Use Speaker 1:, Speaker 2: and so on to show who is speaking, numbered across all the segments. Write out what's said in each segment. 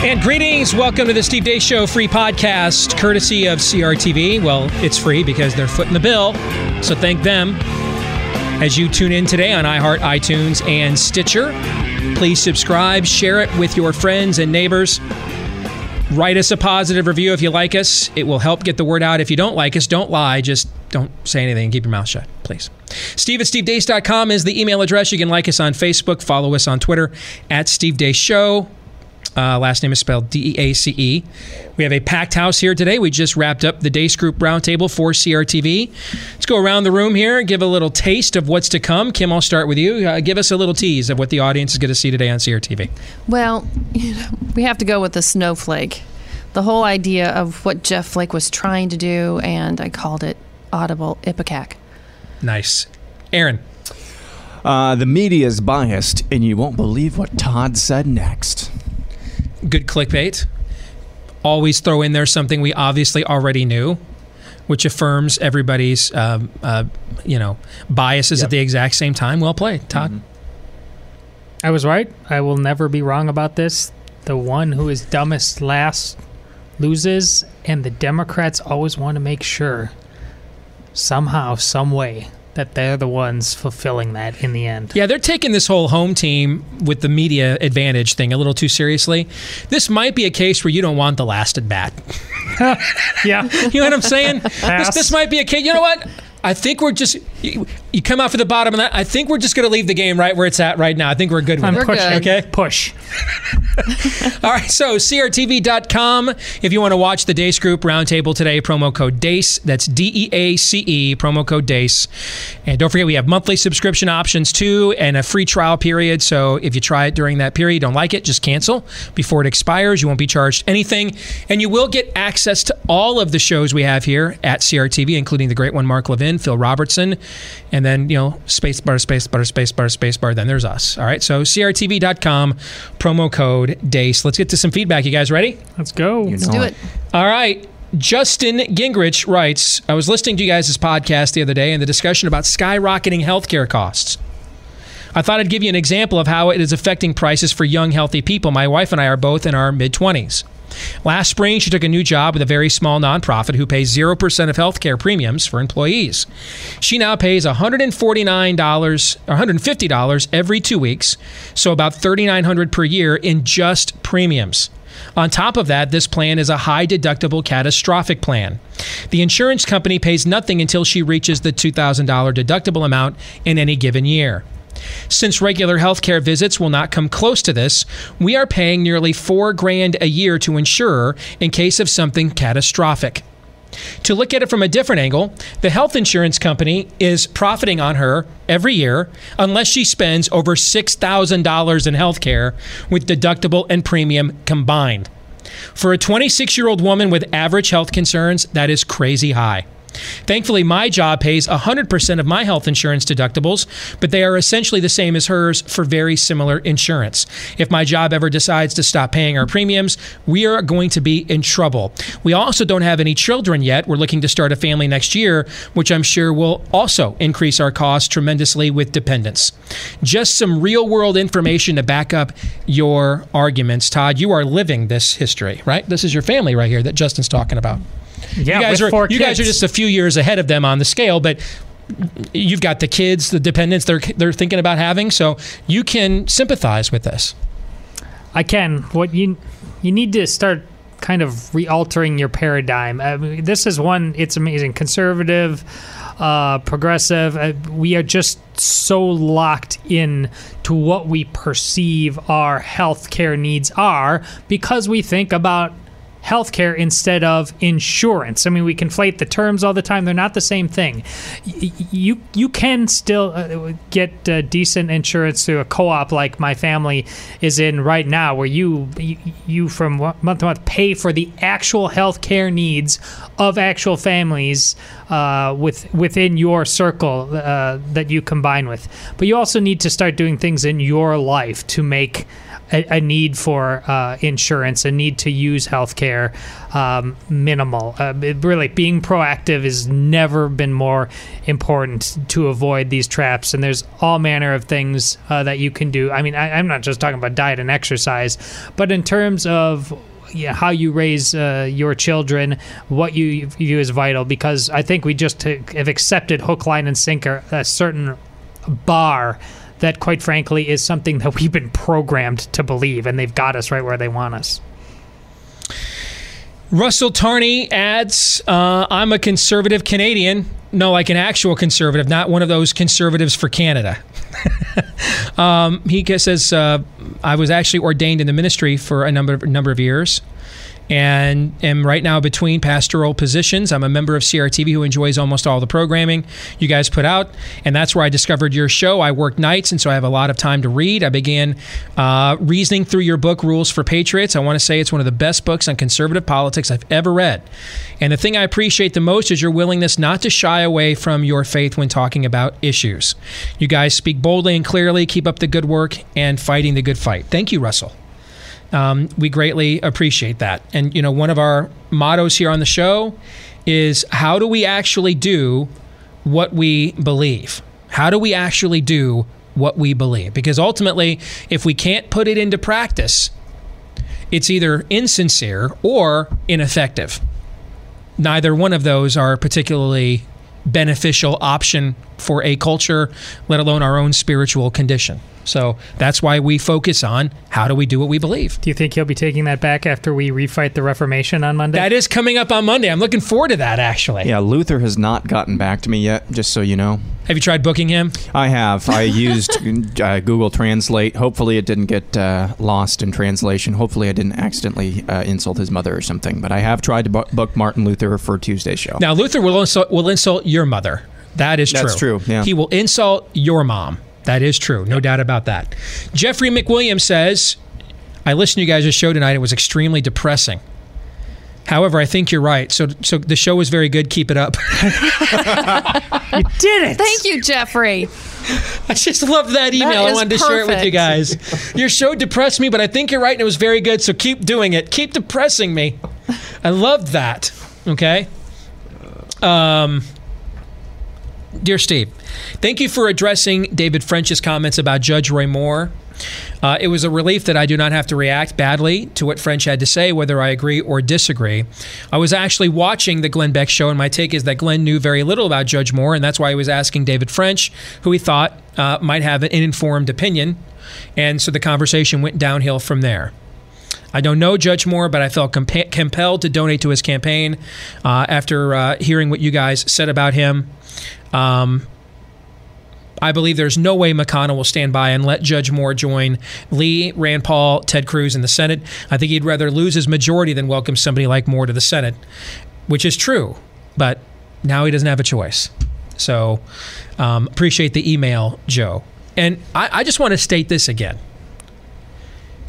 Speaker 1: And greetings. Welcome to the Steve Deace Show free podcast, courtesy of CRTV. Well, it's free because they're footing the bill. So thank them. As you tune in today on iHeart, iTunes, and Stitcher, please subscribe, share it with your friends and neighbors. Write us a positive review if you like us. It will help get the word out. If you don't like us, don't lie. Just don't say anything. And keep your mouth shut, please. Steve at stevedeace.com is the email address. You can like us on Facebook, follow us on Twitter at Steve Deace Show. Uh, last name is spelled D E A C E. We have a packed house here today. We just wrapped up the Deace Group Roundtable for CRTV. Let's go around the room here and give a little taste of what's to come. Kim, I'll start with you. Uh, give us a little tease of what the audience is going to see today on CRTV.
Speaker 2: Well, you know, we have to go with the snowflake. The whole idea of what Jeff Flake was trying to do, and I called it audible ipecac.
Speaker 1: Nice. Aaron.
Speaker 3: Uh, the media is biased, and you won't believe what Todd said next.
Speaker 1: Good clickbait. Always throw in there something we obviously already knew, which affirms everybody's, um, uh, you know, biases at the exact same time. Well played, Todd.
Speaker 4: I was right. I will never be wrong about this. The one who is dumbest last loses, and the Democrats always want to make sure, somehow, some way, that they're the ones fulfilling that in the end.
Speaker 1: Yeah, they're taking this whole home team with the media advantage thing a little too seriously. This might be a case where you don't want the last at bat.
Speaker 4: Yeah.
Speaker 1: You know what I'm saying? this, this might be a case. You know what? I think we're just you, you come out for the bottom of that. I think we're just going to leave the game right where it's at right now. I think we're good with
Speaker 4: I'm
Speaker 1: it.
Speaker 4: pushing.
Speaker 1: Okay.
Speaker 4: Push.
Speaker 1: All right, so CRTV.com. If you want to watch the Deace Group Roundtable today, promo code DEACE. That's D E A C E, promo code DEACE. And don't forget, we have monthly subscription options too and a free trial period. So if you try it during that period, don't like it, just cancel before it expires. You won't be charged anything. And you will get access to all of the shows we have here at CRTV, including the great one, Mark Levin, Phil Robertson, and then, you know, space bar, space bar, space bar, space bar. Then there's us. All right, so CRTV.com, promo code DEACE. Let's get to some feedback. You guys ready?
Speaker 4: Let's go.
Speaker 3: You
Speaker 2: Let's do
Speaker 3: it.
Speaker 2: it.
Speaker 1: All right. Justin Gingrich writes I was listening to you guys' podcast the other day and the discussion about skyrocketing healthcare costs. I thought I'd give you an example of how it is affecting prices for young, healthy people. My wife and I are both in our mid 20s. Last spring, she took a new job with a very small nonprofit who pays 0% of healthcare premiums for employees. She now pays $149 or $150 every two weeks, so about $3,900 per year in just premiums. On top of that, this plan is a high deductible catastrophic plan. The insurance company pays nothing until she reaches the $2,000 deductible amount in any given year. Since regular healthcare visits will not come close to this, we are paying nearly 4 grand a year to insure in case of something catastrophic. To look at it from a different angle, the health insurance company is profiting on her every year unless she spends over $6,000 in healthcare with deductible and premium combined. For a 26 year old woman with average health concerns, that is crazy high. Thankfully, my job pays 100% of my health insurance deductibles, but they are essentially the same as hers for very similar insurance. If my job ever decides to stop paying our premiums, we are going to be in trouble. We also don't have any children yet. We're looking to start a family next year, which I'm sure will also increase our costs tremendously with dependents. Just some real world information to back up your arguments. Todd, you are living this history, right? This is your family right here that Justin's talking about
Speaker 4: Yeah,
Speaker 1: you guys are you guys are just a few years ahead of them on the scale, but you've got the kids, the dependents they're they're thinking about having, so you can sympathize with this.
Speaker 4: I can. What you you need to start kind of re-altering your paradigm. I mean, this is one. It's amazing. Conservative, uh, progressive. Uh, we are just so locked in to what we perceive our healthcare needs are because we think about healthcare instead of insurance. I mean, we conflate the terms all the time; they're not the same thing. You you can still uh, get uh, decent insurance through a co-op like my family is in right now, where you you, you from month to month pay for the actual healthcare needs of actual families uh, with within your circle uh, that you combine with. But you also need to start doing things in your life to make a, a need for uh, insurance, a need to use healthcare um, minimal. Uh, really, being proactive has never been more important to avoid these traps. And there's all manner of things uh, that you can do. I mean, I, I'm not just talking about diet and exercise, but in terms of yeah, how you raise uh, your children, what you view as vital, because I think we just have accepted hook, line, and sinker a certain bar that, quite frankly, is something that we've been programmed to believe, and they've got us right where they want us.
Speaker 1: Russell Tarney adds, uh, I'm a conservative Canadian. No, like an actual conservative, not one of those conservatives for Canada. um, he says, uh, I was actually ordained in the ministry for a number of, number of years and am right now between pastoral positions. I'm a member of CRTV who enjoys almost all the programming you guys put out, and that's where I discovered your show. I work nights, and so I have a lot of time to read. I began uh, reasoning through your book, Rules for Patriots. I want to say it's one of the best books on conservative politics I've ever read. And the thing I appreciate the most is your willingness not to shy away from your faith when talking about issues. You guys speak boldly and clearly, keep up the good work, and fighting the good fight. Thank you, Russell. Um, we greatly appreciate that. And, you know, one of our mottos here on the show is how do we actually do what we believe? How do we actually do what we believe? Because ultimately, if we can't put it into practice, it's either insincere or ineffective. Neither one of those are particularly beneficial option for a culture, let alone our own spiritual condition. So that's why we focus on how do we do what we believe.
Speaker 4: Do you think he'll be taking that back after we refight the Reformation on Monday?
Speaker 1: That is coming up on Monday. I'm looking forward to that, actually.
Speaker 3: Yeah, Luther has not gotten back to me yet, just so you know.
Speaker 1: Have you tried booking him?
Speaker 3: I have. I used uh, Google Translate. Hopefully, it didn't get uh, lost in translation. Hopefully, I didn't accidentally uh, insult his mother or something. But I have tried to bu- book Martin Luther for Tuesday's show.
Speaker 1: Now, Luther will insult, will insult your mother. That is true.
Speaker 3: That's true, yeah.
Speaker 1: He will insult your mom. That is true. No doubt about that. Jeffrey McWilliams says, I listened to you guys' show tonight. It was extremely depressing. However, I think you're right. So, so the show was very good. Keep it up.
Speaker 4: you did it.
Speaker 2: Thank you, Jeffrey.
Speaker 1: I just love that email.
Speaker 2: That
Speaker 1: I wanted to share it with you
Speaker 2: perfect.
Speaker 1: guys. Your show depressed me, but I think you're right, and it was very good. So keep doing it. Keep depressing me. I loved that. Okay. Um, dear Steve, thank you for addressing David French's comments about Judge Roy Moore. Uh, it was a relief that I do not have to react badly to what French had to say, whether I agree or disagree. I was actually watching the Glenn Beck show, and my take is that Glenn knew very little about Judge Moore, and that's why he was asking David French, who he thought uh, might have an informed opinion. And so the conversation went downhill from there. I don't know Judge Moore, but I felt compa- compelled to donate to his campaign uh, after uh, hearing what you guys said about him. Um, I believe there's no way McConnell will stand by and let Judge Moore join Lee, Rand Paul, Ted Cruz in the Senate. I think he'd rather lose his majority than welcome somebody like Moore to the Senate, which is true. But now he doesn't have a choice. So um, appreciate the email, Joe. And I, I just want to state this again.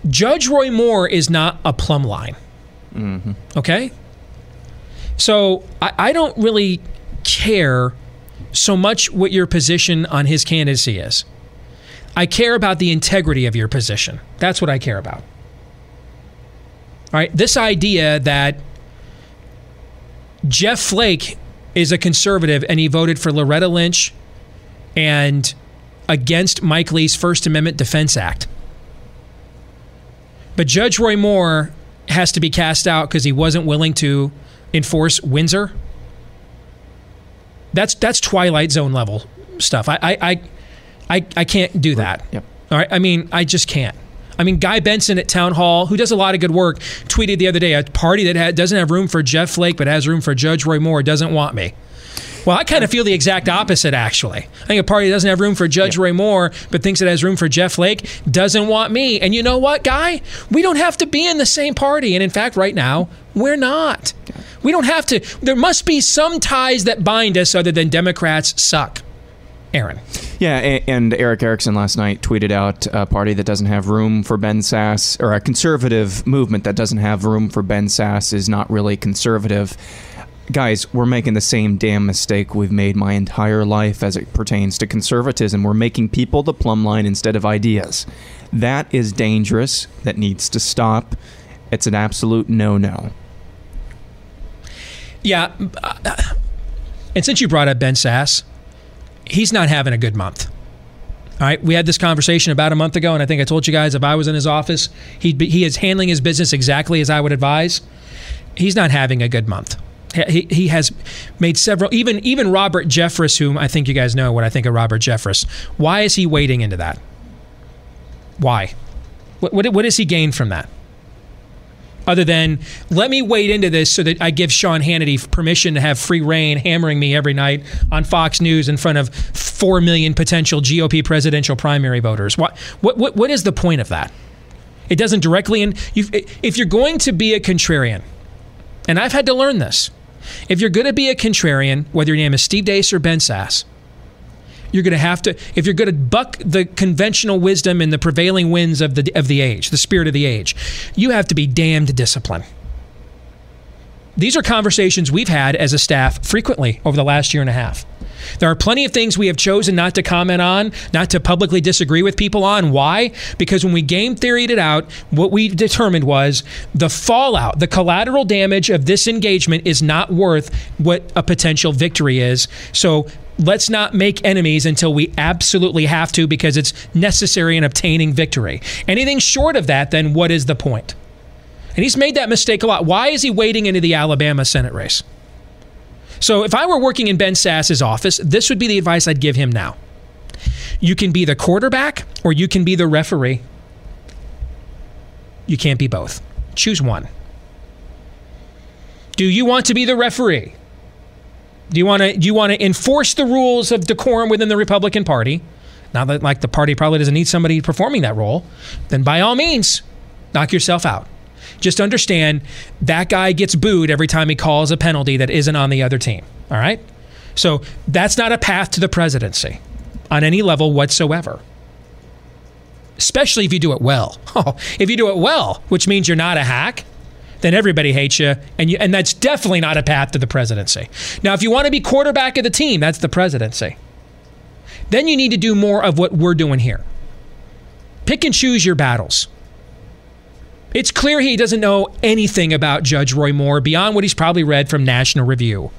Speaker 1: Judge Roy Moore is not a plumb line. Okay? So I, I don't really care so much what your position on his candidacy is. I care about the integrity of your position. That's what I care about. All right? This idea that Jeff Flake is a conservative and he voted for Loretta Lynch and against Mike Lee's First Amendment Defense Act. But Judge Roy Moore has to be cast out because he wasn't willing to enforce Windsor. That's that's Twilight Zone level stuff. I I I, I, I can't do that.
Speaker 3: Yep.
Speaker 1: All right. I mean, I just can't. I mean, Guy Benson at Townhall, who does a lot of good work, tweeted the other day a party that ha- doesn't have room for Jeff Flake but has room for Judge Roy Moore doesn't want me. Well, I kind of feel the exact opposite, actually. I think a party that doesn't have room for Judge Roy Moore, but thinks it has room for Jeff Flake, doesn't want me. And you know what, guy? We don't have to be in the same party. And in fact, right now, we're not. We don't have to. There must be some ties that bind us other than Democrats suck. Aaron.
Speaker 3: Yeah, and Erick Erickson last night tweeted out a party that doesn't have room for Ben Sasse, or a conservative movement that doesn't have room for Ben Sasse is not really conservative. Guys, we're making the same damn mistake we've made my entire life as it pertains to conservatism. We're making people the plumb line instead of ideas. That is dangerous. That needs to stop. It's an absolute no no.
Speaker 1: Yeah. uh, And since you brought up Ben Sasse, he's not having a good month. All right, we had this conversation about a month ago, and I think I told you guys if I was in his office, he'd be, he is handling his business exactly as I would advise. He's not having a good month. He, he has made several, even even Robert Jeffress, whom I think you guys know what I think of Robert Jeffress. Why is he wading into that? Why? What, what, what has he gain from that? other than let me wade into this so that I give Sean Hannity permission to have free reign hammering me every night on Fox News in front of 4 million potential GOP presidential primary voters. What, what, what, what is the point of that? It doesn't directly, you, if you're going to be a contrarian, and I've had to learn this, if you're going to be a contrarian, whether your name is Steve Deace or Ben Sasse, you're going to have to if you're going to buck the conventional wisdom and the prevailing winds of the of the age, the spirit of the age, you have to be damned disciplined. These are conversations we've had as a staff frequently over the last year and a half. There are plenty of things we have chosen not to comment on, not to publicly disagree with people on. Why? Because when we game theoried it out, what we determined was the fallout, the collateral damage of this engagement is not worth what a potential victory is. So let's not make enemies until we absolutely have to because it's necessary in obtaining victory. Anything short of that, then what is the point? And he's made that mistake a lot. Why is he wading into the Alabama Senate race? So if I were working in Ben Sasse's office, this would be the advice I'd give him now. You can be the quarterback or you can be the referee. You can't be both. Choose one. Do you want to be the referee? Do you want to do you want to enforce the rules of decorum within the Republican Party? Now that like the party probably doesn't need somebody performing that role, then by all means, knock yourself out. Just understand that guy gets booed every time he calls a penalty that isn't on the other team. All right? So that's not a path to the presidency on any level whatsoever. Especially if you do it well. Oh, if you do it well, which means you're not a hack, then everybody hates you, and you, and that's definitely not a path to the presidency. Now, if you want to be quarterback of the team, that's the presidency. Then you need to do more of what we're doing here. Pick and choose your battles. It's clear he doesn't know anything about Judge Roy Moore beyond what he's probably read from National Review.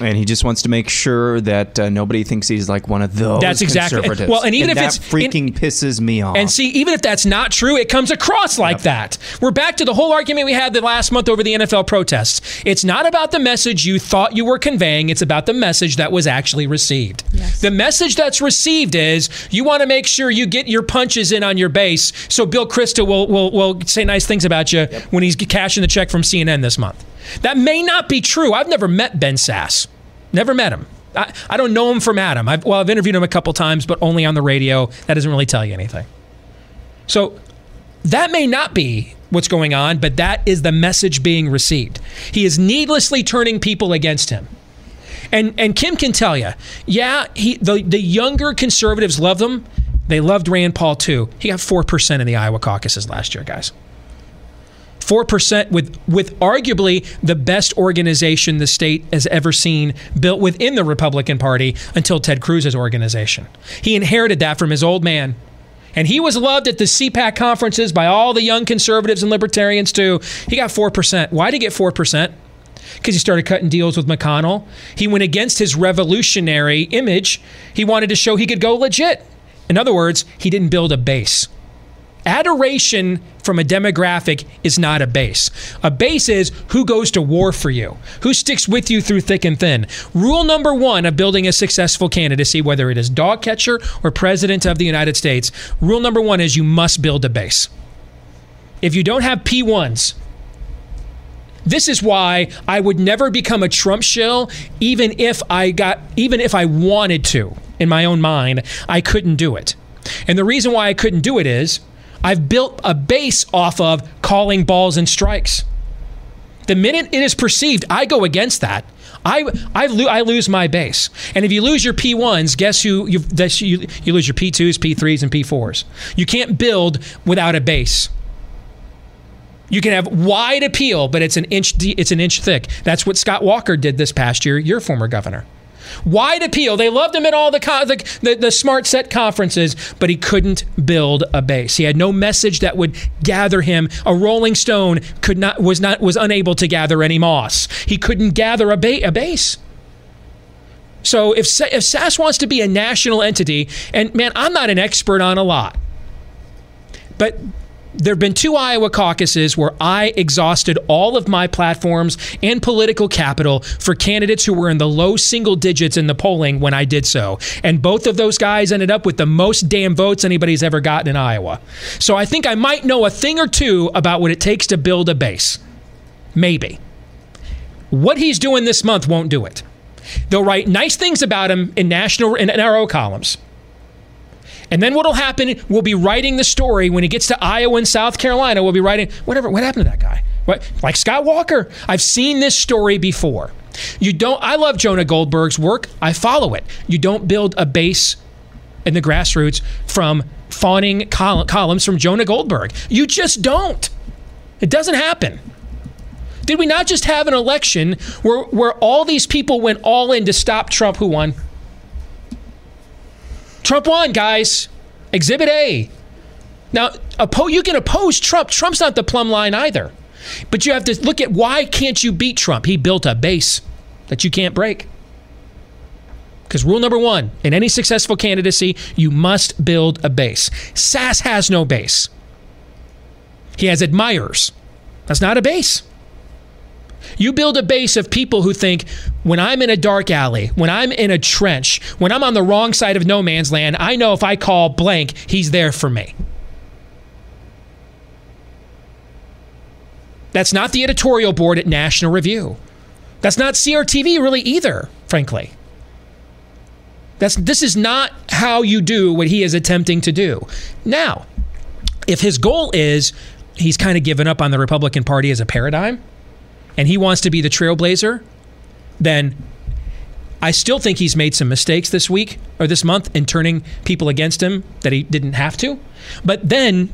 Speaker 3: And he just wants to make sure that uh, nobody thinks he's like one of those
Speaker 1: That's exactly-
Speaker 3: conservatives.
Speaker 1: well, and even if
Speaker 3: that
Speaker 1: it's-
Speaker 3: freaking pisses me off.
Speaker 1: And see, even if that's not true, it comes across like that. We're back to the whole argument we had the last month over the NFL protests. It's not about the message you thought you were conveying, it's about the message that was actually received. Yes. The message that's received is you want to make sure you get your punches in on your base so Bill Kristol will, will, will say nice things about you when he's cashing the check from CNN this month. That may not be true. I've never met Ben Sasse. Never met him. I, I don't know him from Adam. I've, well, I've interviewed him a couple times, but only on the radio. That doesn't really tell you anything. So that may not be what's going on, but that is the message being received. He is needlessly turning people against him. And and Kim can tell you, yeah, he the, the younger conservatives love them. They loved Rand Paul too. He got four percent in the Iowa caucuses last year, guys. Four percent with with arguably the best organization the state has ever seen built within the Republican Party until Ted Cruz's organization. He inherited that from his old man. And he was loved at the CPAC conferences by all the young conservatives and libertarians too. He got 4%. Why did he get 4%? Because he started cutting deals with McConnell. He went against his revolutionary image. He wanted to show he could go legit. In other words, he didn't build a base. Adoration from a demographic is not a base. A base is who goes to war for you, who sticks with you through thick and thin. Rule number one of building a successful candidacy, whether it is dog catcher or president of the United States, rule number one is you must build a base. If you don't have P1s, This is why I would never become a Trump shill, even if I got, even if I wanted to. In my own mind, I couldn't do it. And the reason why I couldn't do it is I've built a base off of calling balls and strikes. The minute it is perceived, I go against that. I, I, lo- I lose my base. And if you lose your P1s, guess who you, you, you lose your P2s, P3s, and P4s. You can't build without a base. You can have wide appeal, but it's an inch it's an inch thick. That's what Scott Walker did this past year, your former governor. Wide appeal. They loved him at all the, con- the, the the smart set conferences, but he couldn't build a base. He had no message that would gather him. A Rolling Stone could not was not was unable to gather any moss. He couldn't gather a, ba- a base. So if if Sasse wants to be a national entity, and man, I'm not an expert on a lot, but there have been two Iowa caucuses where I exhausted all of my platforms and political capital for candidates who were in the low single digits in the polling when I did so. And both of those guys ended up with the most damn votes anybody's ever gotten in Iowa. So I think I might know a thing or two about what it takes to build a base. Maybe. What he's doing this month won't do it. They'll write nice things about him in national in NRO columns. And then what'll happen? We'll be writing the story when he gets to Iowa and South Carolina. We'll be writing whatever. What happened to that guy? What like Scott Walker? I've seen this story before. You don't. I love Jonah Goldberg's work. I follow it. You don't build a base in the grassroots from fawning col- columns from Jonah Goldberg. You just don't. It doesn't happen. Did we not just have an election where where all these people went all in to stop Trump? Who won? Trump won, guys. Exhibit A. Now, you can oppose Trump. Trump's not the plumb line either. But you have to look at why can't you beat Trump? He built a base that you can't break. Because rule number one in any successful candidacy, you must build a base. Sasse has no base. He has admirers. That's not a base. You build a base of people who think when I'm in a dark alley, when I'm in a trench, when I'm on the wrong side of no man's land, I know if I call blank, he's there for me. That's not the editorial board at National Review. That's not CRTV really either, frankly. That's this is not how you do what he is attempting to do. Now, if his goal is he's kind of given up on the Republican Party as a paradigm and he wants to be the trailblazer, then I still think he's made some mistakes this week or this month in turning people against him that he didn't have to. But then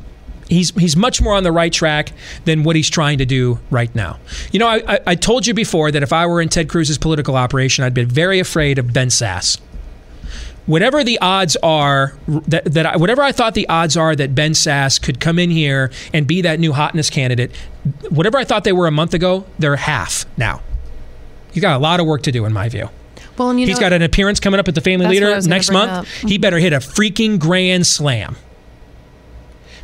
Speaker 1: he's he's much more on the right track than what he's trying to do right now. You know, I, I, I told you before that if I were in Ted Cruz's political operation, I'd be very afraid of Ben Sasse. Whatever the odds are that, that I, whatever I thought the odds are that Ben Sasse could come in here and be that new hotness candidate, whatever I thought they were a month ago, they're half now. He's got a lot of work to do, in my view.
Speaker 2: Well, and you
Speaker 1: He's
Speaker 2: know,
Speaker 1: got an appearance coming up at the Family
Speaker 2: That's what I
Speaker 1: Leader next month.
Speaker 2: up.
Speaker 1: He better hit a freaking grand slam.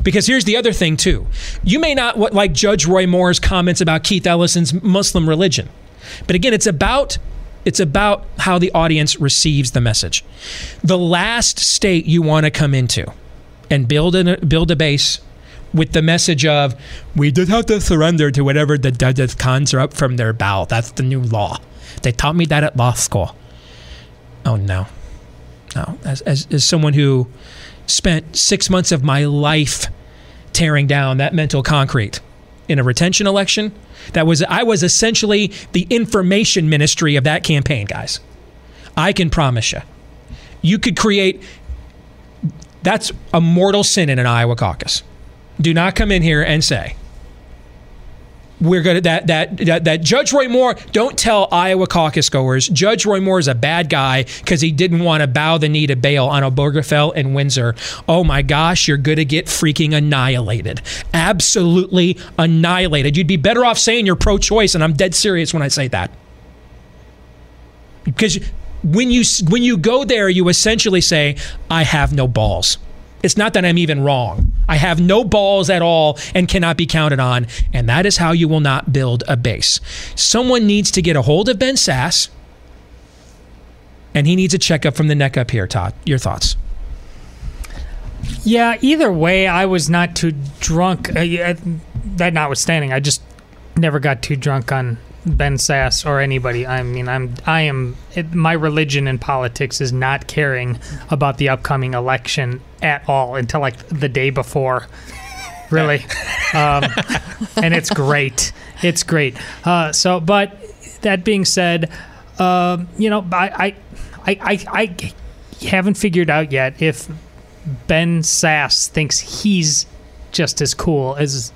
Speaker 1: Because here's the other thing too. You may not like Judge Roy Moore's comments about Keith Ellison's Muslim religion. But again, it's about it's about how the audience receives the message. The last state you want to come into and build a build a base with the message of we just have to surrender to whatever the judges are up from their bow. That's the new law. They taught me that at law school. Oh no. No. As, as, as someone who spent six months of my life tearing down that mental concrete in a retention election, that was I was essentially the information ministry of that campaign, guys. I can promise you. You could create that's a mortal sin in an Iowa caucus. Do not come in here and say we're going to that, that that that Judge Roy Moore. Don't tell Iowa caucus goers Judge Roy Moore is a bad guy because he didn't want to bow the knee to bail on Obergefell and Windsor. Oh my gosh, you're going to get freaking annihilated. Absolutely annihilated. You'd be better off saying you're pro-choice, and I'm dead serious when I say that. Because when you when you go there, you essentially say, "I have no balls." It's not that I'm even wrong. I have no balls at all and cannot be counted on. And that is how you will not build a base. Someone needs to get a hold of Ben Sasse, and he needs a checkup from the neck up here, Todd. Your thoughts?
Speaker 4: Yeah, either way, I was not too drunk. Uh, that notwithstanding, I just never got too drunk on Ben Sasse or anybody. I mean, I'm I am it, my religion in politics is not caring about the upcoming election at all until like the day before. Really, um, and it's great. It's great. Uh, so, but that being said, um, you know, I, I, I, I haven't figured out yet if Ben Sasse thinks he's just as cool as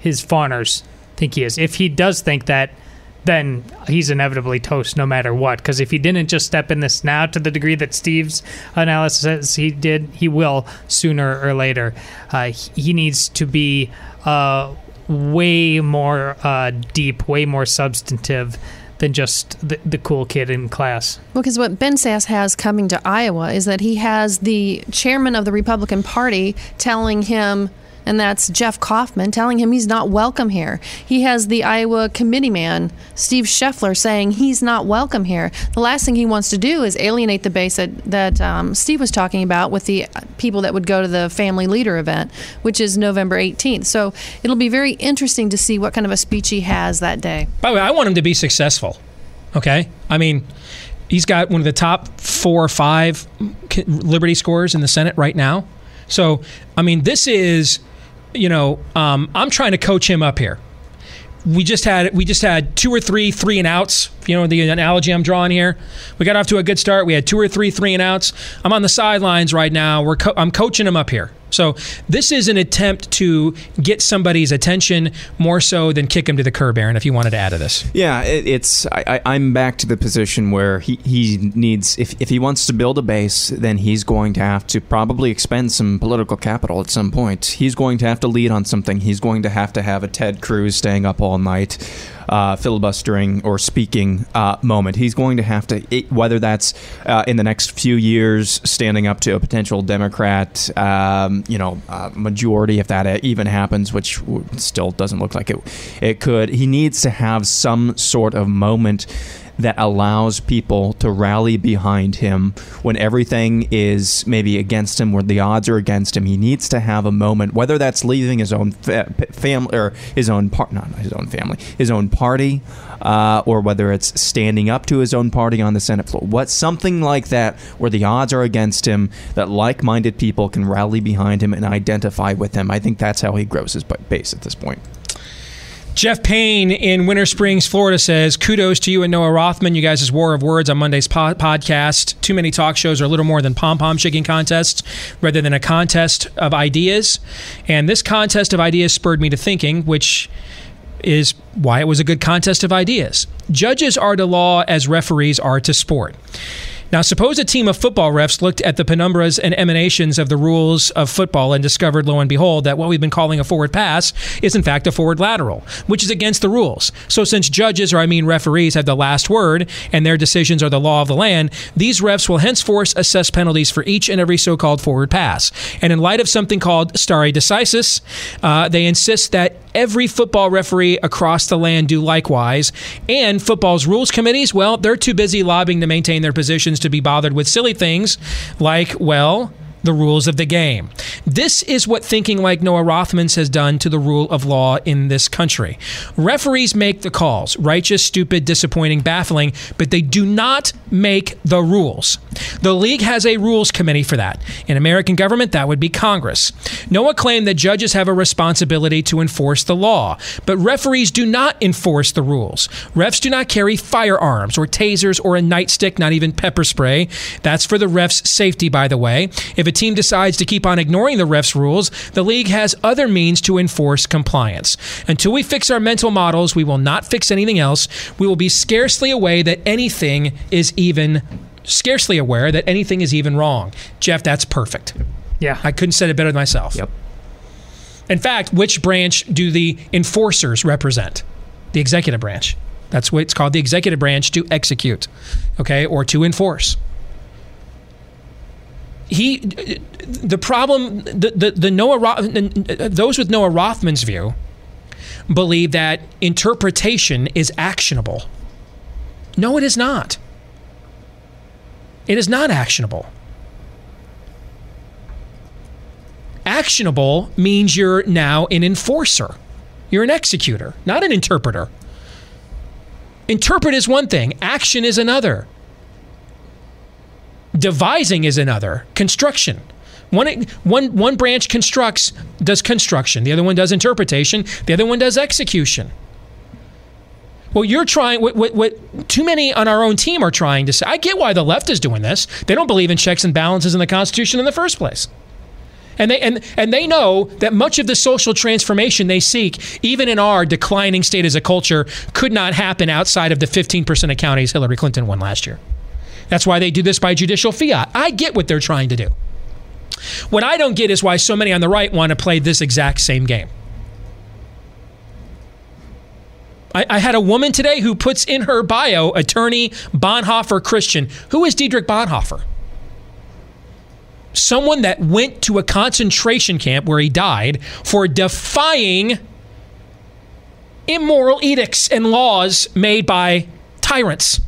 Speaker 4: his fawners think he is. If he does think that, then he's inevitably toast no matter what. Because if he didn't just step in this now to the degree that Steve's analysis says he did, he will sooner or later. Uh, he needs to be uh, way more uh, deep, way more substantive than just the, the cool kid in class.
Speaker 2: Well, because what Ben Sasse has coming to Iowa is that he has the chairman of the Republican Party telling him, and that's Jeff Kaufman, telling him he's not welcome here. He has the Iowa committee man, Steve Scheffler, saying he's not welcome here. The last thing he wants to do is alienate the base that, that um, Steve was talking about with the people that would go to the family leader event, which is November 18th. So it'll be very interesting to see what kind of a speech he has that day.
Speaker 1: By the way, I want him to be successful. Okay? I mean, he's got one of the top four or five Liberty scores in the Senate right now. So, I mean, this is, you know, um, I'm trying to coach him up here. We just had we just had two or three three and outs. You know the analogy I'm drawing here. We got off to a good start. We had two or three three and outs. I'm on the sidelines right now. We're co- I'm coaching him up here. So this is an attempt to get somebody's attention more so than kick him to the curb, Aaron. If you wanted to add to this,
Speaker 3: Yeah, it, it's I, I'm back to the position where he, he needs if, if he wants to build a base, then he's going to have to probably expend some political capital at some point. He's going to have to lead on something. He's going to have to have a Ted Cruz staying up all night. Uh, filibustering or speaking uh, moment. He's going to have to, whether that's uh, in the next few years, standing up to a potential Democrat, um, you know, uh, majority, if that even happens, which still doesn't look like it, it could. He needs to have some sort of moment that allows people to rally behind him when everything is maybe against him, where the odds are against him. He needs to have a moment, whether that's leaving his own fa- family or his own part, not his own family, his own party, uh, or whether it's standing up to his own party on the Senate floor. What something like that, where the odds are against him, that like-minded people can rally behind him and identify with him. I think that's how he grows his base at this point.
Speaker 1: Jeff Payne in Winter Springs, Florida says, Kudos to you and Noah Rothman. You guys' war of words on Monday's po- podcast. Too many talk shows are a little more than pom pom shaking contests rather than a contest of ideas. And this contest of ideas spurred me to thinking, which is why it was a good contest of ideas. Judges are to law as referees are to sport. Now, suppose a team of football refs looked at the penumbras and emanations of the rules of football and discovered, lo and behold, that what we've been calling a forward pass is in fact a forward lateral, which is against the rules. So, since judges, or I mean referees, have the last word and their decisions are the law of the land, these refs will henceforth assess penalties for each and every so called forward pass. And in light of something called stare decisis, uh, they insist that every football referee across the land do likewise. And football's rules committees, well, they're too busy lobbying to maintain their positions to be bothered with silly things like, well, the rules of the game. This is what thinking like Noah Rothman's has done to the rule of law in this country. Referees make the calls righteous, stupid, disappointing, baffling, but they do not make the rules. The league has a rules committee for that. In American government, that would be Congress. Noah claimed that judges have a responsibility to enforce the law, but referees do not enforce the rules. Refs do not carry firearms or tasers or a nightstick, not even pepper spray. That's for the refs' safety, by the way. If a team decides to keep on ignoring the refs' rules, the league has other means to enforce compliance. Until we fix our mental models, we will not fix anything else. We will be scarcely aware that anything is even scarcely aware that anything is even wrong. Jeff, that's perfect.
Speaker 4: Yeah.
Speaker 1: I couldn't said it better than myself.
Speaker 3: Yep.
Speaker 1: In fact, which branch do the enforcers represent? The executive branch. That's what it's called the executive branch to execute, okay, or to enforce. He, the problem, the, the, the Noah, Ro- those with Noah Rothman's view believe that interpretation is actionable. No, it is not. It is not actionable. Actionable means you're now an enforcer. You're an executor, not an interpreter. Interpret is one thing, action is another. Devising is another. Construction. One, one, one branch constructs, does construction. The other one does interpretation. The other one does execution. Well, you're trying, what, what, what too many on our own team are trying to say. I get why the left is doing this. They don't believe in checks and balances in the Constitution in the first place. And they, and, and they know that much of the social transformation they seek, even in our declining state as a culture, could not happen outside of the 15% of counties Hillary Clinton won last year. That's why they do this by judicial fiat. I get what they're trying to do. What I don't get is why so many on the right want to play this exact same game. I, I had a woman today who puts in her bio attorney Bonhoeffer Christian. Who is Dietrich Bonhoeffer? Someone that went to a concentration camp where he died for defying immoral edicts and laws made by tyrants.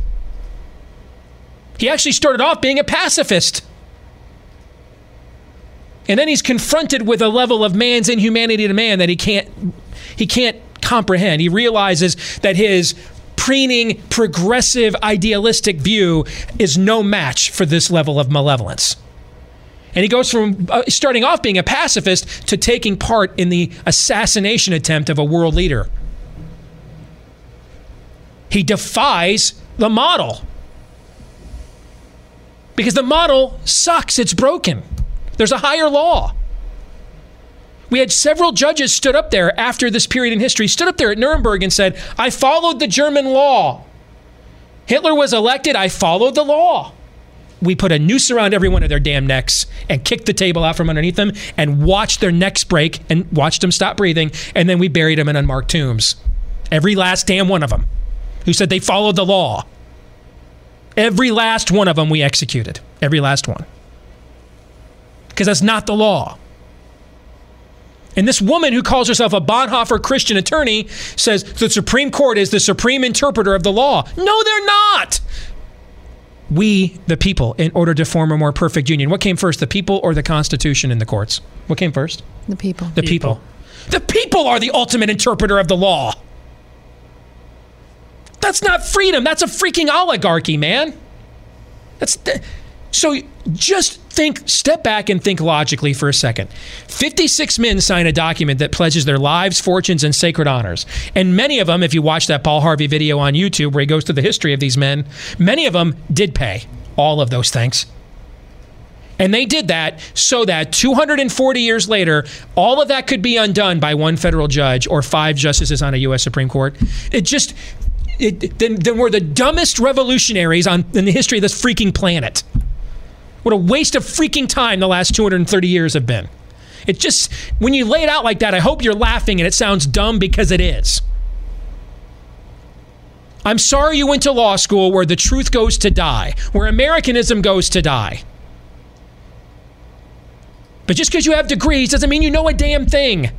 Speaker 1: He actually started off being a pacifist. And then he's confronted with a level of man's inhumanity to man that he can't he can't comprehend. He realizes that his preening, progressive, idealistic view is no match for this level of malevolence. And he goes from uh, starting off being a pacifist to taking part in the assassination attempt of a world leader. He defies the model because the model sucks, it's broken. There's a higher law. We had several judges stood up there after this period in history, stood up there at Nuremberg and said, I followed the German law. Hitler was elected, I followed the law. We put a noose around every one of their damn necks and kicked the table out from underneath them and watched their necks break and watched them stop breathing. And then we buried them in unmarked tombs. Every last damn one of them who said they followed the law. Every last one of them we executed. Every last one. Because that's not the law. And this woman who calls herself a Bonhoeffer Christian attorney says the Supreme Court is the supreme interpreter of the law. No, they're not. We, the people, in order to form a more perfect union. What came first, the people or the Constitution in the courts? What came first?
Speaker 2: The people.
Speaker 1: The people. The people are the ultimate interpreter of the law. That's not freedom. That's a freaking oligarchy, man. That's th- so just think, step back and think logically for a second. 56 men sign a document that pledges their lives, fortunes, and sacred honors. And many of them, if you watch that Paul Harvey video on YouTube where he goes through the history of these men, many of them did pay all of those things. And they did that so that 240 years later, all of that could be undone by one federal judge or five justices on a U.S. Supreme Court. It just, it, then, then we're the dumbest revolutionaries on, in the history of this freaking planet. What a waste of freaking time the last 230 years have been. It just, when you lay it out like that, I hope you're laughing and it sounds dumb because it is. I'm sorry you went to law school where the truth goes to die, where Americanism goes to die. But just because you have degrees doesn't mean you know a damn thing.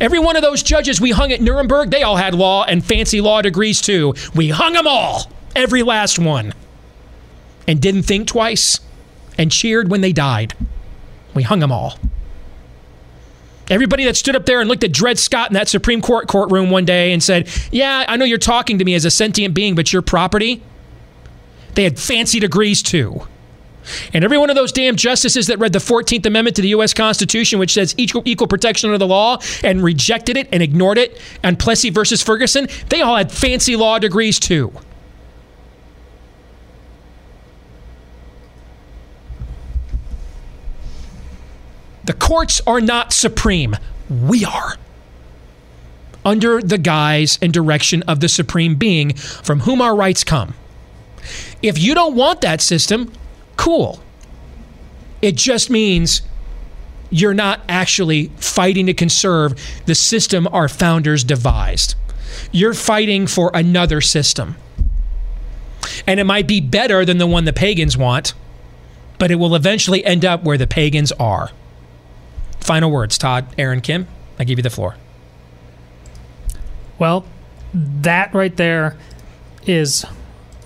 Speaker 1: Every one of those judges we hung at Nuremberg, they all had law and fancy law degrees too. We hung them all, every last one, and didn't think twice and cheered when they died. We hung them all. Everybody that stood up there and looked at Dred Scott in that Supreme Court courtroom one day and said, Yeah, I know you're talking to me as a sentient being, but you're property, they had fancy degrees too. And every one of those damn justices that read the 14th Amendment to the U.S. Constitution, which says equal, equal protection under the law, and rejected it and ignored it, and Plessy versus Ferguson, they all had fancy law degrees too. The courts are not supreme. We are. Under the guise and direction of the supreme being from whom our rights come. If you don't want that system, cool. It just means you're not actually fighting to conserve the system our founders devised. You're fighting for another system. And it might be better than the one the pagans want, but it will eventually end up where the pagans are. Final words, Todd, Aaron, Kim, I give you the floor.
Speaker 4: Well, that right there is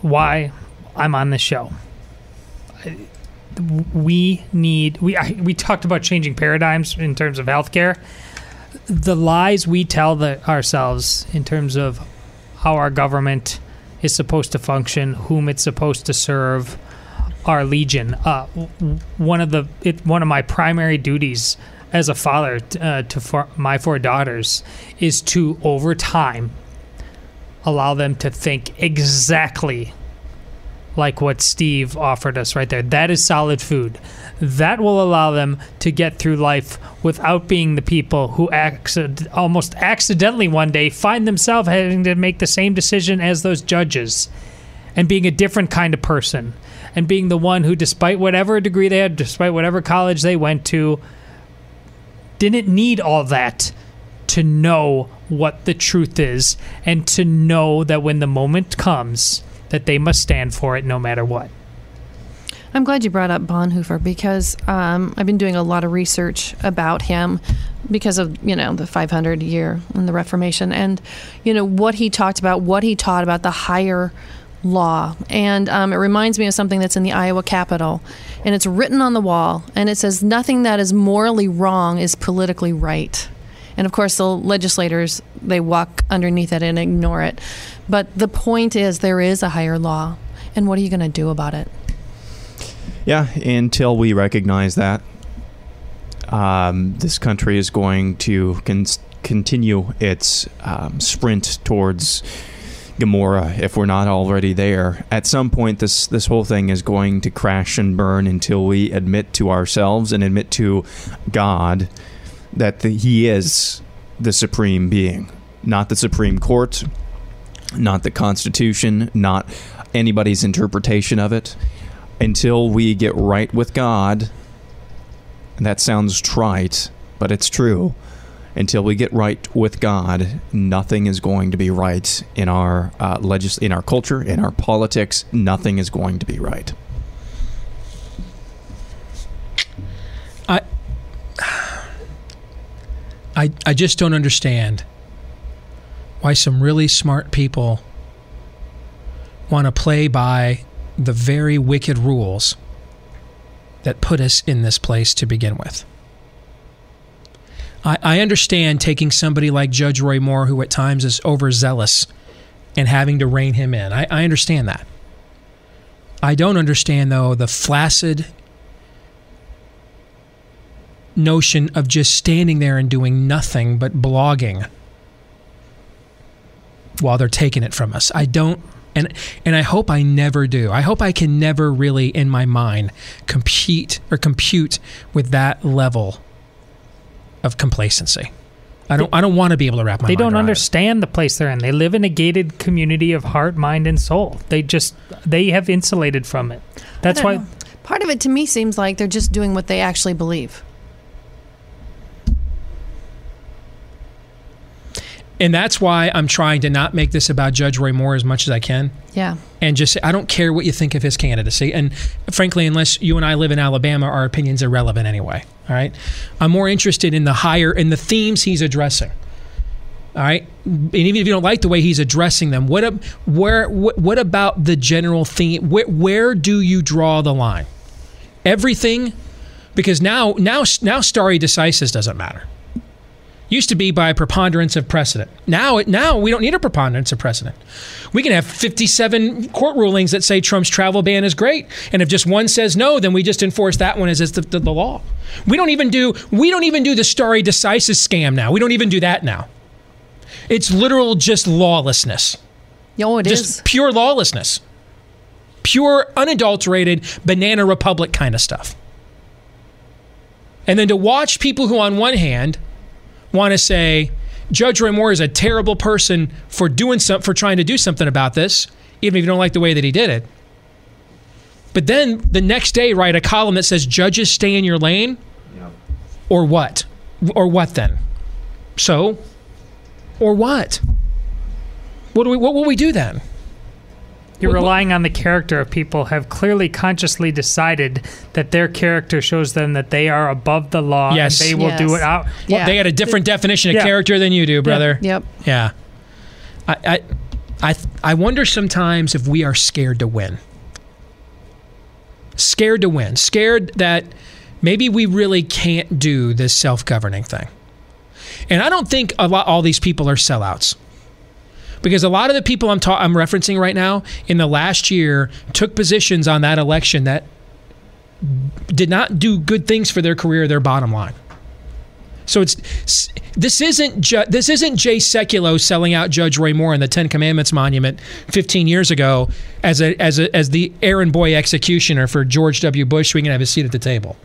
Speaker 4: why I'm on this show. We need we I, we talked about changing paradigms in terms of healthcare. the lies we tell the, ourselves in terms of how our government is supposed to function, whom it's supposed to serve, our legion. Uh, one of the it, one of my primary duties as a father t- uh, to four, my four daughters is to over time allow them to think exactly like what Steve offered us right there. That is solid food. That will allow them to get through life without being the people who almost accidentally one day find themselves having to make the same decision as those judges and being a different kind of person and being the one who, despite whatever degree they had, despite whatever college they went to, didn't need all that to know what the truth is and to know that when the moment comes that they must stand for it no matter what.
Speaker 2: I'm glad you brought up Bonhoeffer because um, I've been doing a lot of research about him because of you know the 500 year and the Reformation and you know what he talked about, what he taught about the higher law, and um, it reminds me of something that's in the Iowa Capitol, and it's written on the wall, and it says nothing that is morally wrong is politically right. And of course, the legislators they walk underneath it and ignore it. But the point is, there is a higher law, and what are you going to do about it?
Speaker 3: Yeah, until we recognize that, um, this country is going to con- continue its um, sprint towards Gomorrah if we're not already there. At some point, this this whole thing is going to crash and burn until we admit to ourselves and admit to God that the, He is the supreme being, not the Supreme Court, not the Constitution, not anybody's interpretation of it. Until we get right with God, that sounds trite, but it's true. Until we get right with God, nothing is going to be right in our uh, legis- in our culture, in our politics. Nothing is going to be right.
Speaker 1: I, I just don't understand why some really smart people want to play by the very wicked rules that put us in this place to begin with. I, I understand taking somebody like Judge Roy Moore, who at times is overzealous, and having to rein him in. I, I understand that. I don't understand, though, the flaccid notion of just standing there and doing nothing but blogging while they're taking it from us. I don't and and I hope I never do. I hope I can never really in my mind compete or compute with that level of complacency. I don't I don't want to be able to wrap my
Speaker 4: they
Speaker 1: mind
Speaker 4: don't
Speaker 1: around it.
Speaker 4: understand the place they're in. They live in a gated community of heart, mind, and soul. They just they have insulated from it. That's why
Speaker 2: know. part of it to me seems like they're just doing what they actually believe.
Speaker 1: And that's why I'm trying to not make this about Judge Roy Moore as much as I can.
Speaker 2: Yeah.
Speaker 1: and just say, I don't care what you think of his candidacy. And frankly, unless you and I live in Alabama, our opinion's are irrelevant anyway. All right. I'm more interested in the higher in the themes he's addressing. All right. And even if you don't like the way he's addressing them, what where what, what about the general theme? Where, where do you draw the line? Everything, because now now now stare decisis doesn't matter. Used to be by preponderance of precedent. Now, now we don't need a preponderance of precedent. We can have 57 court rulings that say Trump's travel ban is great, and if just one says no, then we just enforce that one as is the, the, the law. We don't even do we don't even do the stare decisis scam now. We don't even do that now. It's literal just lawlessness,
Speaker 2: Oh, it
Speaker 1: just
Speaker 2: is.
Speaker 1: pure lawlessness, pure unadulterated banana republic kind of stuff. And then to watch people who, on one hand, want to say Judge Roy Moore is a terrible person for doing some, for trying to do something about this, even if you don't like the way that he did it. But then the next day, write a column that says judges stay in your lane, or what, or what then? So, or what? What do we? What will we do then?
Speaker 4: You're
Speaker 1: What- what-
Speaker 4: relying on the character of people have clearly consciously decided that their character shows them that they are above the law
Speaker 1: Yes.
Speaker 4: and they will do it out.
Speaker 2: Yeah.
Speaker 1: They got a different definition of
Speaker 4: Yeah.
Speaker 1: character than you do, brother.
Speaker 2: Yep.
Speaker 1: Yeah. I, I, I, I wonder sometimes if we are scared to win. Scared to win. Scared that maybe we really can't do this self governing thing. And I don't think a lot all these people are sellouts. Because a lot of the people I'm ta- I'm referencing right now in the last year took positions on that election that did not do good things for their career, their bottom line. So it's this isn't ju- this isn't Jay Sekulow selling out Judge Roy Moore in the Ten Commandments monument 15 years ago as a as a as the errand boy executioner for George W. Bush he can have a seat at the table.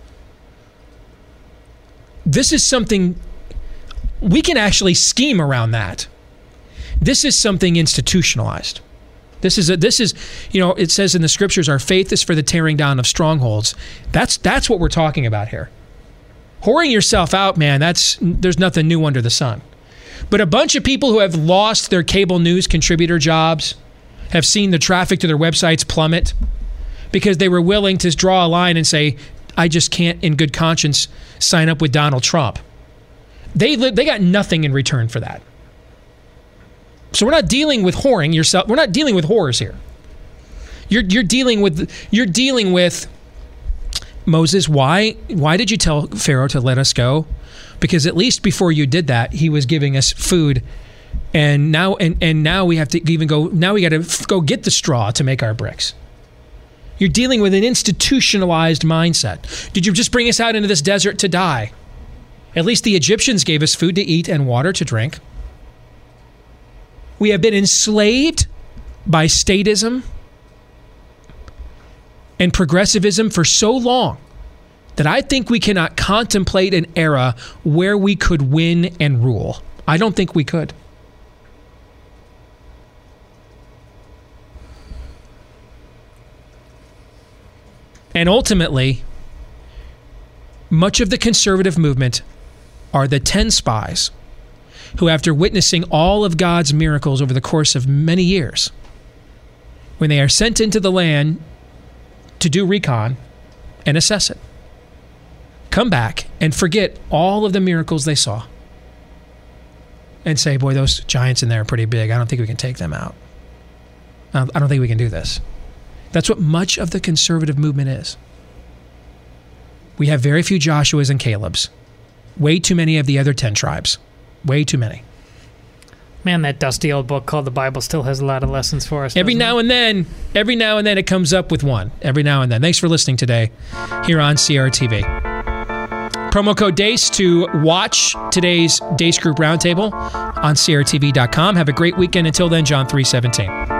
Speaker 1: This is something we can actually scheme around that. This is something institutionalized. This is a, this is you know it says in the scriptures our faith is for the tearing down of strongholds. That's that's what we're talking about here. Whoring yourself out, man, that's there's nothing new under the sun. But a bunch of people who have lost their cable news contributor jobs have seen the traffic to their websites plummet because they were willing to draw a line and say, I just can't, in good conscience, sign up with Donald Trump. They, they got nothing in return for that. So we're not dealing with whoring yourself. We're not dealing with whores here. You're, you're dealing with you're dealing with Moses, why why did you tell Pharaoh to let us go? Because at least before you did that, he was giving us food. And now and, and now we have to even go now we got to go get the straw to make our bricks. You're dealing with an institutionalized mindset. Did you just bring us out into this desert to die? At least the Egyptians gave us food to eat and water to drink. We have been enslaved by statism and progressivism for so long that I think we cannot contemplate an era where we could win and rule. I don't think we could. And ultimately, much of the conservative movement are the 10 spies who, after witnessing all of God's miracles over the course of many years, when they are sent into the land to do recon and assess it. Come back and forget all of the miracles they saw and say, boy, those giants in there are pretty big. I don't think we can take them out. I don't think we can do this. That's what much of the conservative movement is. We have very few Joshuas and Calebs, way too many of the other 10 tribes, way too many.
Speaker 4: Man, that dusty old book called the Bible still has a lot of lessons for us.
Speaker 1: Every now
Speaker 4: it?
Speaker 1: and then, every now and then it comes up with one. Every now and then. Thanks for listening today here on CRTV. Promo code DEACE to watch today's Deace Group Roundtable on CRTV.com. Have a great weekend. Until then, John 317.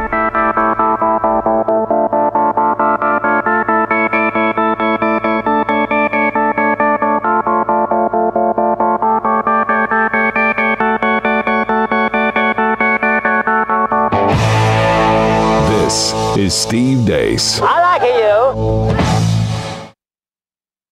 Speaker 5: Is Steve Deace.
Speaker 6: I like you.